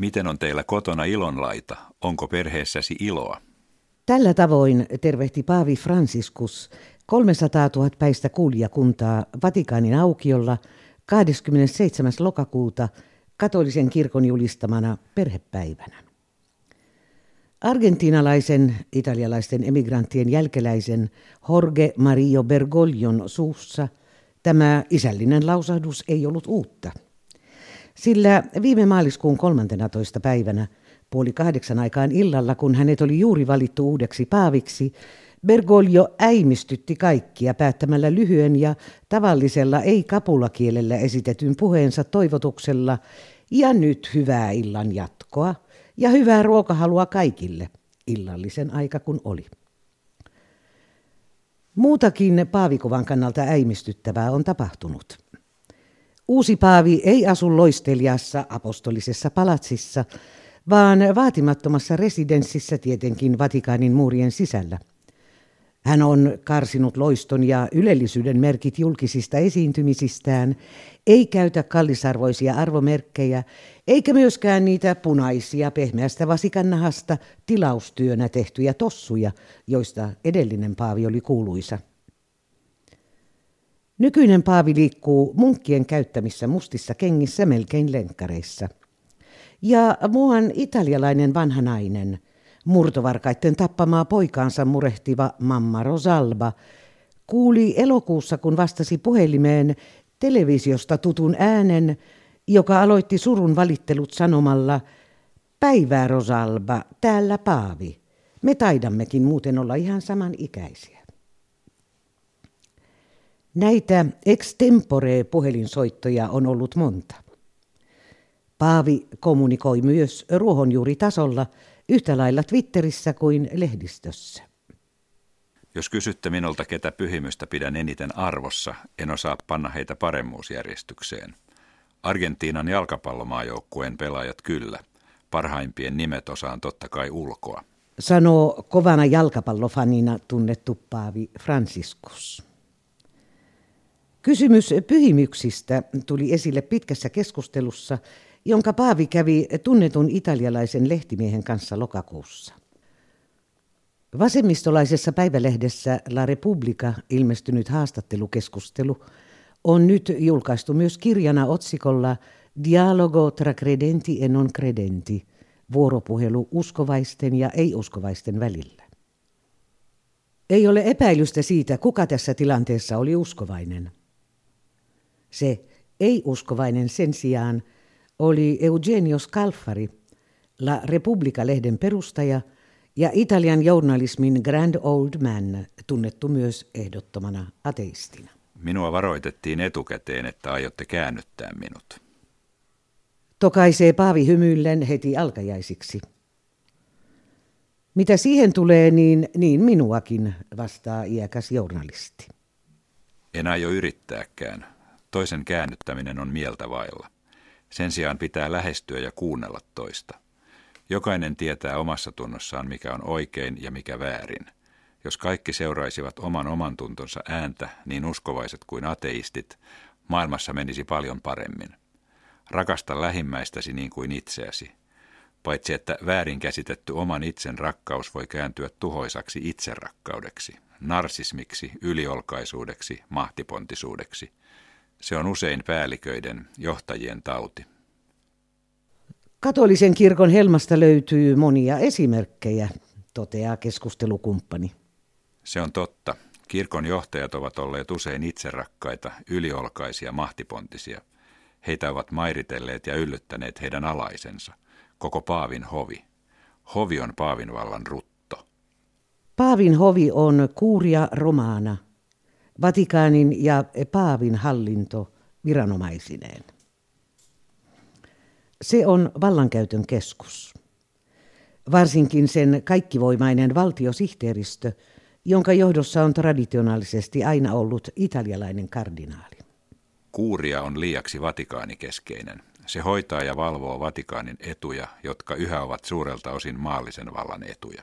Miten on teillä kotona ilonlaita? Onko perheessäsi iloa? Tällä tavoin tervehti Paavi Franciscus 300 000 päistä kuulijakuntaa Vatikaanin aukiolla 27. lokakuuta katolisen kirkon julistamana perhepäivänä. Argentiinalaisen italialaisten emigranttien jälkeläisen Jorge Mario Bergoglion suussa tämä isällinen lausahdus ei ollut uutta. Sillä viime maaliskuun 13. päivänä puoli kahdeksan aikaan illalla, kun hänet oli juuri valittu uudeksi paaviksi, Bergoglio äimistytti kaikkia päättämällä lyhyen ja tavallisella ei-kapulakielellä esitetyn puheensa toivotuksella ja nyt hyvää illan jatkoa ja hyvää ruokahalua kaikille, illallisen aika kun oli. Muutakin paavikuvan kannalta äimistyttävää on tapahtunut. Uusi paavi ei asu loisteliassa apostolisessa palatsissa, vaan vaatimattomassa residenssissä tietenkin Vatikaanin muurien sisällä – hän on karsinut loiston ja ylellisyyden merkit julkisista esiintymisistään, ei käytä kallisarvoisia arvomerkkejä, eikä myöskään niitä punaisia pehmeästä vasikannahasta tilaustyönä tehtyjä tossuja, joista edellinen paavi oli kuuluisa. Nykyinen paavi liikkuu munkkien käyttämissä mustissa kengissä melkein lenkkareissa. Ja muuan italialainen vanha nainen – murtovarkaitten tappamaa poikaansa murehtiva mamma Rosalba kuuli elokuussa, kun vastasi puhelimeen televisiosta tutun äänen, joka aloitti surun valittelut sanomalla Päivää Rosalba, täällä Paavi. Me taidammekin muuten olla ihan saman ikäisiä. Näitä extempore puhelinsoittoja on ollut monta. Paavi kommunikoi myös ruohonjuuritasolla yhtä lailla Twitterissä kuin lehdistössä. Jos kysytte minulta, ketä pyhimystä pidän eniten arvossa, en osaa panna heitä paremmuusjärjestykseen. Argentiinan jalkapallomaajoukkueen pelaajat kyllä. Parhaimpien nimet osaan totta kai ulkoa. Sanoo kovana jalkapallofanina tunnettu Paavi Franciscus. Kysymys pyhimyksistä tuli esille pitkässä keskustelussa, jonka Paavi kävi tunnetun italialaisen lehtimiehen kanssa lokakuussa. Vasemmistolaisessa päivälehdessä La Repubblica ilmestynyt haastattelukeskustelu on nyt julkaistu myös kirjana otsikolla Dialogo tra credenti e non credenti, vuoropuhelu uskovaisten ja ei-uskovaisten välillä. Ei ole epäilystä siitä, kuka tässä tilanteessa oli uskovainen. Se ei-uskovainen sen sijaan – oli Eugenio Scalfari, La Repubblica-lehden perustaja ja Italian journalismin Grand Old Man, tunnettu myös ehdottomana ateistina. Minua varoitettiin etukäteen, että aiotte käännyttää minut. Tokaisee Paavi hymyillen heti alkajaisiksi. Mitä siihen tulee, niin, niin minuakin, vastaa iäkäs journalisti. En aio yrittääkään. Toisen käännyttäminen on mieltä vailla. Sen sijaan pitää lähestyä ja kuunnella toista. Jokainen tietää omassa tunnossaan, mikä on oikein ja mikä väärin. Jos kaikki seuraisivat oman oman tuntonsa ääntä, niin uskovaiset kuin ateistit, maailmassa menisi paljon paremmin. Rakasta lähimmäistäsi niin kuin itseäsi. Paitsi että väärin käsitetty oman itsen rakkaus voi kääntyä tuhoisaksi itserakkaudeksi, narsismiksi, yliolkaisuudeksi, mahtipontisuudeksi – se on usein päälliköiden, johtajien tauti. Katolisen kirkon helmasta löytyy monia esimerkkejä, toteaa keskustelukumppani. Se on totta. Kirkon johtajat ovat olleet usein itserakkaita, yliolkaisia, mahtipontisia. Heitä ovat mairitelleet ja yllyttäneet heidän alaisensa. Koko Paavin hovi. Hovi on Paavin vallan rutto. Paavin hovi on kuuria romaana – Vatikaanin ja Paavin hallinto viranomaisineen. Se on vallankäytön keskus. Varsinkin sen kaikkivoimainen valtiosihteeristö, jonka johdossa on traditionaalisesti aina ollut italialainen kardinaali. Kuuria on liiaksi vatikaanikeskeinen. Se hoitaa ja valvoo Vatikaanin etuja, jotka yhä ovat suurelta osin maallisen vallan etuja.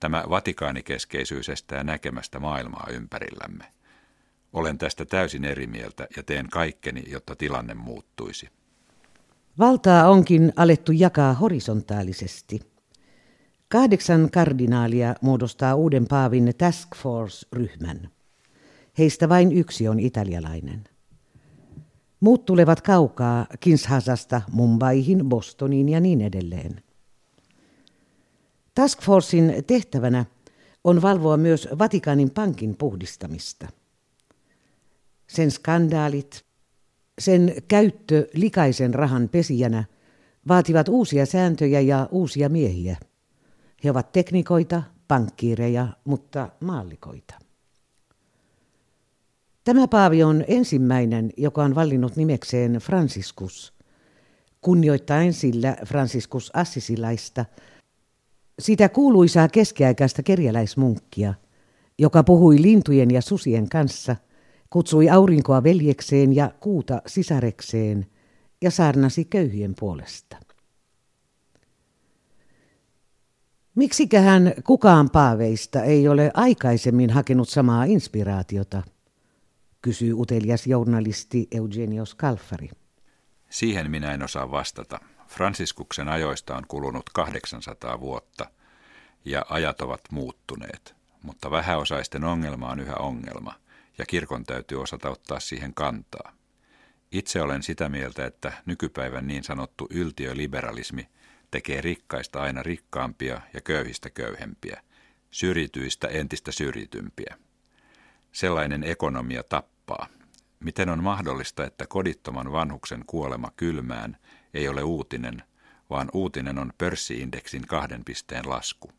Tämä vatikaanikeskeisyys estää näkemästä maailmaa ympärillämme. Olen tästä täysin eri mieltä ja teen kaikkeni, jotta tilanne muuttuisi. Valtaa onkin alettu jakaa horisontaalisesti. Kahdeksan kardinaalia muodostaa uuden paavin Task Force-ryhmän. Heistä vain yksi on italialainen. Muut tulevat kaukaa Kinshasasta Mumbaihin, Bostoniin ja niin edelleen. Task Forcein tehtävänä on valvoa myös Vatikanin pankin puhdistamista. Sen skandaalit, sen käyttö likaisen rahan pesijänä vaativat uusia sääntöjä ja uusia miehiä. He ovat teknikoita, pankkiireja, mutta maallikoita. Tämä paavi on ensimmäinen, joka on valinnut nimekseen Franciscus, kunnioittaen sillä Franciscus Assisilaista, sitä kuuluisaa keskiaikaista kerjäläismunkkia, joka puhui lintujen ja susien kanssa, kutsui aurinkoa veljekseen ja kuuta sisarekseen ja saarnasi köyhien puolesta. Miksikähän kukaan paaveista ei ole aikaisemmin hakenut samaa inspiraatiota – kysyy utelias journalisti Eugenios Kalfari. Siihen minä en osaa vastata. Fransiskuksen ajoista on kulunut 800 vuotta ja ajat ovat muuttuneet, mutta vähäosaisten ongelma on yhä ongelma ja kirkon täytyy osata ottaa siihen kantaa. Itse olen sitä mieltä, että nykypäivän niin sanottu yltiöliberalismi tekee rikkaista aina rikkaampia ja köyhistä köyhempiä, syrjityistä entistä syrjitympiä. Sellainen ekonomia tappaa. Miten on mahdollista, että kodittoman vanhuksen kuolema kylmään ei ole uutinen, vaan uutinen on pörssiindeksin kahden pisteen lasku?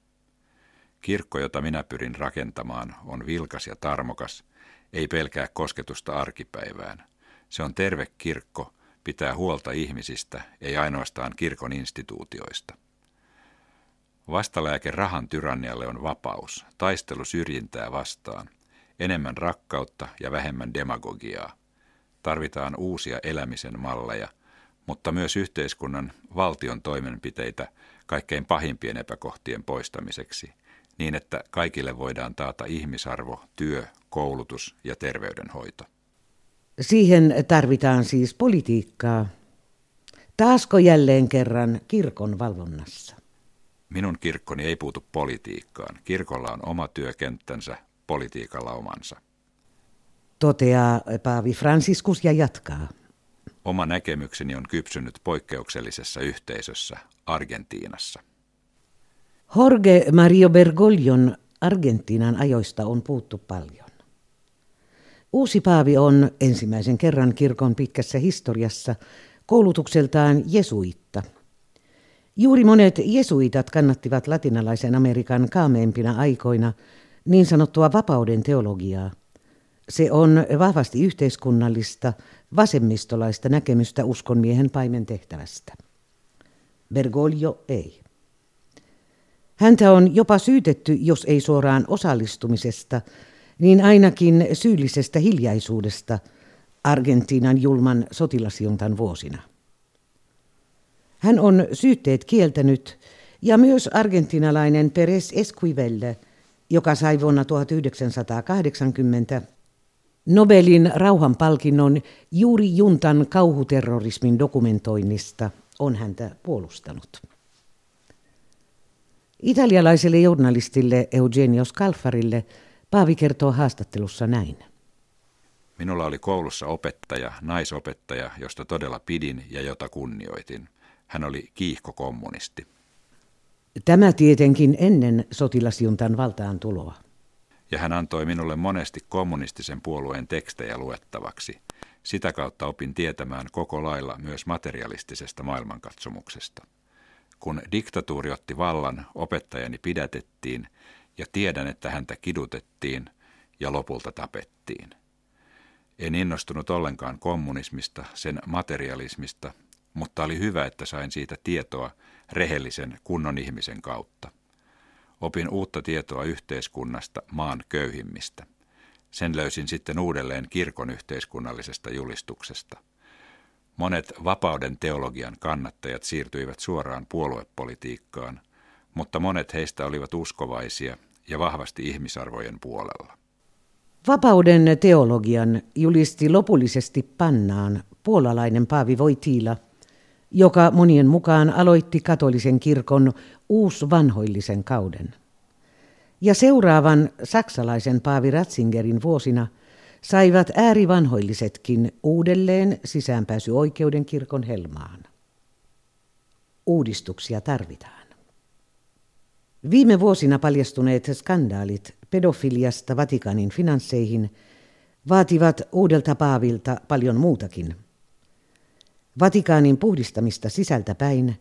Kirkko, jota minä pyrin rakentamaan, on vilkas ja tarmokas, ei pelkää kosketusta arkipäivään. Se on terve kirkko, pitää huolta ihmisistä, ei ainoastaan kirkon instituutioista. Vastalääke rahan tyrannialle on vapaus, taistelu syrjintää vastaan, enemmän rakkautta ja vähemmän demagogiaa. Tarvitaan uusia elämisen malleja, mutta myös yhteiskunnan valtion toimenpiteitä kaikkein pahimpien epäkohtien poistamiseksi, niin että kaikille voidaan taata ihmisarvo, työ, koulutus ja terveydenhoito. Siihen tarvitaan siis politiikkaa. Taasko jälleen kerran kirkon valvonnassa? Minun kirkkoni ei puutu politiikkaan. Kirkolla on oma työkenttänsä, politiikalla omansa. Toteaa Paavi Franciscus ja jatkaa. Oma näkemykseni on kypsynyt poikkeuksellisessa yhteisössä Argentiinassa. Jorge Mario Bergoglion Argentiinan ajoista on puuttu paljon. Uusi paavi on ensimmäisen kerran kirkon pitkässä historiassa koulutukseltaan jesuitta. Juuri monet jesuitat kannattivat latinalaisen Amerikan kaameimpina aikoina niin sanottua vapauden teologiaa. Se on vahvasti yhteiskunnallista, vasemmistolaista näkemystä uskonmiehen paimen tehtävästä. Bergoglio ei. Häntä on jopa syytetty, jos ei suoraan osallistumisesta, niin ainakin syyllisestä hiljaisuudesta Argentiinan julman sotilasjuntan vuosina. Hän on syytteet kieltänyt ja myös argentinalainen Perez Esquivelle – joka sai vuonna 1980 Nobelin rauhanpalkinnon juuri juntan kauhuterrorismin dokumentoinnista, on häntä puolustanut. Italialaiselle journalistille Eugenio Scalfarille Paavi kertoo haastattelussa näin. Minulla oli koulussa opettaja, naisopettaja, josta todella pidin ja jota kunnioitin. Hän oli kiihkokommunisti. Tämä tietenkin ennen sotilasjuntan valtaan tuloa. Ja hän antoi minulle monesti kommunistisen puolueen tekstejä luettavaksi. Sitä kautta opin tietämään koko lailla myös materialistisesta maailmankatsomuksesta. Kun diktatuuri otti vallan, opettajani pidätettiin ja tiedän, että häntä kidutettiin ja lopulta tapettiin. En innostunut ollenkaan kommunismista, sen materialismista, mutta oli hyvä, että sain siitä tietoa rehellisen kunnon ihmisen kautta. Opin uutta tietoa yhteiskunnasta, maan köyhimmistä. Sen löysin sitten uudelleen kirkon yhteiskunnallisesta julistuksesta. Monet vapauden teologian kannattajat siirtyivät suoraan puoluepolitiikkaan, mutta monet heistä olivat uskovaisia ja vahvasti ihmisarvojen puolella. Vapauden teologian julisti lopullisesti pannaan puolalainen Paavi Voitila joka monien mukaan aloitti katolisen kirkon uusvanhoillisen kauden. Ja seuraavan saksalaisen Paavi Ratzingerin vuosina saivat äärivanhoillisetkin uudelleen sisäänpääsyoikeuden kirkon helmaan. Uudistuksia tarvitaan. Viime vuosina paljastuneet skandaalit pedofiliasta Vatikanin finansseihin vaativat uudelta paavilta paljon muutakin. Vatikaanin puhdistamista sisältäpäin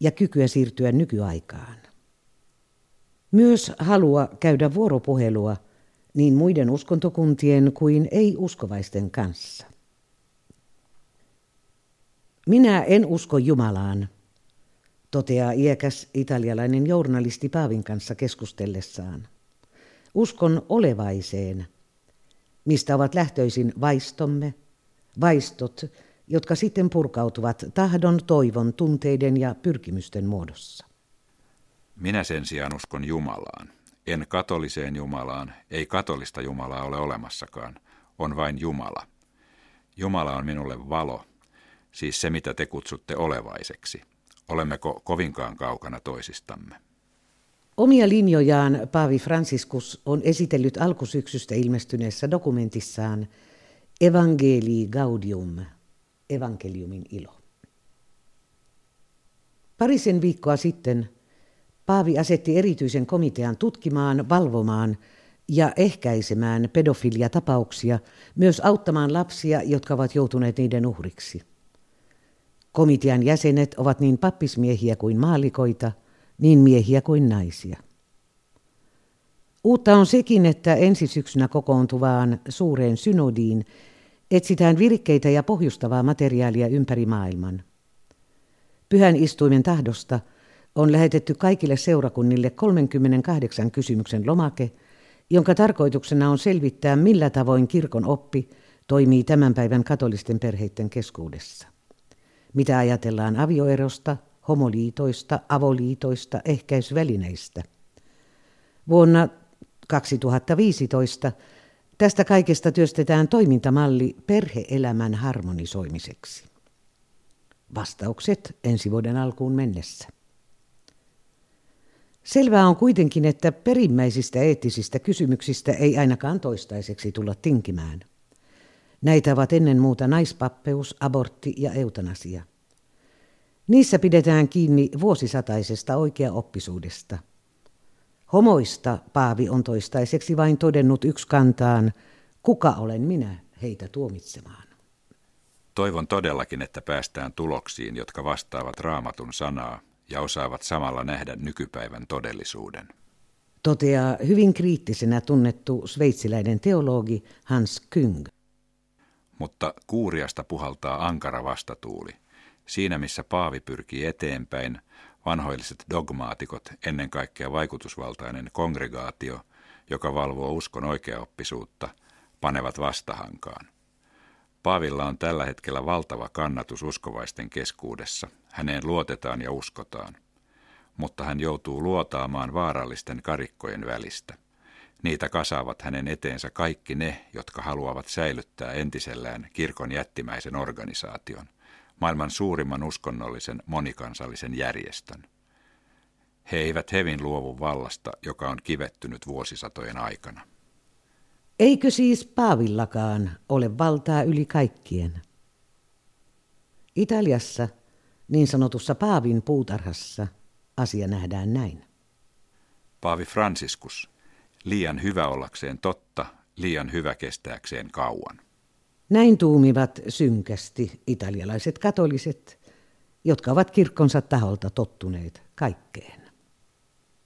ja kykyä siirtyä nykyaikaan. Myös halua käydä vuoropuhelua niin muiden uskontokuntien kuin ei-uskovaisten kanssa. Minä en usko Jumalaan, toteaa iäkäs italialainen journalisti Paavin kanssa keskustellessaan. Uskon olevaiseen, mistä ovat lähtöisin vaistomme, vaistot, jotka sitten purkautuvat tahdon, toivon, tunteiden ja pyrkimysten muodossa. Minä sen sijaan uskon Jumalaan. En katoliseen Jumalaan, ei katolista Jumalaa ole olemassakaan, on vain Jumala. Jumala on minulle valo, siis se mitä te kutsutte olevaiseksi. Olemmeko kovinkaan kaukana toisistamme? Omia linjojaan Paavi Franciscus on esitellyt alkusyksystä ilmestyneessä dokumentissaan Evangelii Gaudium, evankeliumin ilo. Parisen viikkoa sitten Paavi asetti erityisen komitean tutkimaan, valvomaan ja ehkäisemään pedofiliatapauksia, myös auttamaan lapsia, jotka ovat joutuneet niiden uhriksi. Komitean jäsenet ovat niin pappismiehiä kuin maalikoita, niin miehiä kuin naisia. Uutta on sekin, että ensi syksynä kokoontuvaan suureen synodiin etsitään virkkeitä ja pohjustavaa materiaalia ympäri maailman. Pyhän istuimen tahdosta – on lähetetty kaikille seurakunnille 38 kysymyksen lomake, jonka tarkoituksena on selvittää, millä tavoin kirkon oppi toimii tämän päivän katolisten perheiden keskuudessa. Mitä ajatellaan avioerosta, homoliitoista, avoliitoista, ehkäysvälineistä. Vuonna 2015 tästä kaikesta työstetään toimintamalli perheelämän harmonisoimiseksi. Vastaukset ensi vuoden alkuun mennessä. Selvää on kuitenkin, että perimmäisistä eettisistä kysymyksistä ei ainakaan toistaiseksi tulla tinkimään. Näitä ovat ennen muuta naispappeus, abortti ja eutanasia. Niissä pidetään kiinni vuosisataisesta oikeaoppisuudesta. Homoista Paavi on toistaiseksi vain todennut yksi kantaan, kuka olen minä heitä tuomitsemaan. Toivon todellakin, että päästään tuloksiin, jotka vastaavat raamatun sanaa ja osaavat samalla nähdä nykypäivän todellisuuden. Toteaa hyvin kriittisenä tunnettu sveitsiläinen teologi Hans Küng. Mutta kuuriasta puhaltaa ankara vastatuuli. Siinä missä Paavi pyrkii eteenpäin, vanhoilliset dogmaatikot, ennen kaikkea vaikutusvaltainen kongregaatio, joka valvoo uskon oikeaoppisuutta, panevat vastahankaan. Paavilla on tällä hetkellä valtava kannatus uskovaisten keskuudessa. Häneen luotetaan ja uskotaan. Mutta hän joutuu luotaamaan vaarallisten karikkojen välistä. Niitä kasaavat hänen eteensä kaikki ne, jotka haluavat säilyttää entisellään kirkon jättimäisen organisaation, maailman suurimman uskonnollisen monikansallisen järjestön. He eivät hevin luovu vallasta, joka on kivettynyt vuosisatojen aikana. Eikö siis Paavillakaan ole valtaa yli kaikkien? Italiassa, niin sanotussa Paavin puutarhassa, asia nähdään näin. Paavi Franciscus, liian hyvä ollakseen totta, liian hyvä kestääkseen kauan. Näin tuumivat synkästi italialaiset katoliset, jotka ovat kirkkonsa taholta tottuneet kaikkeen.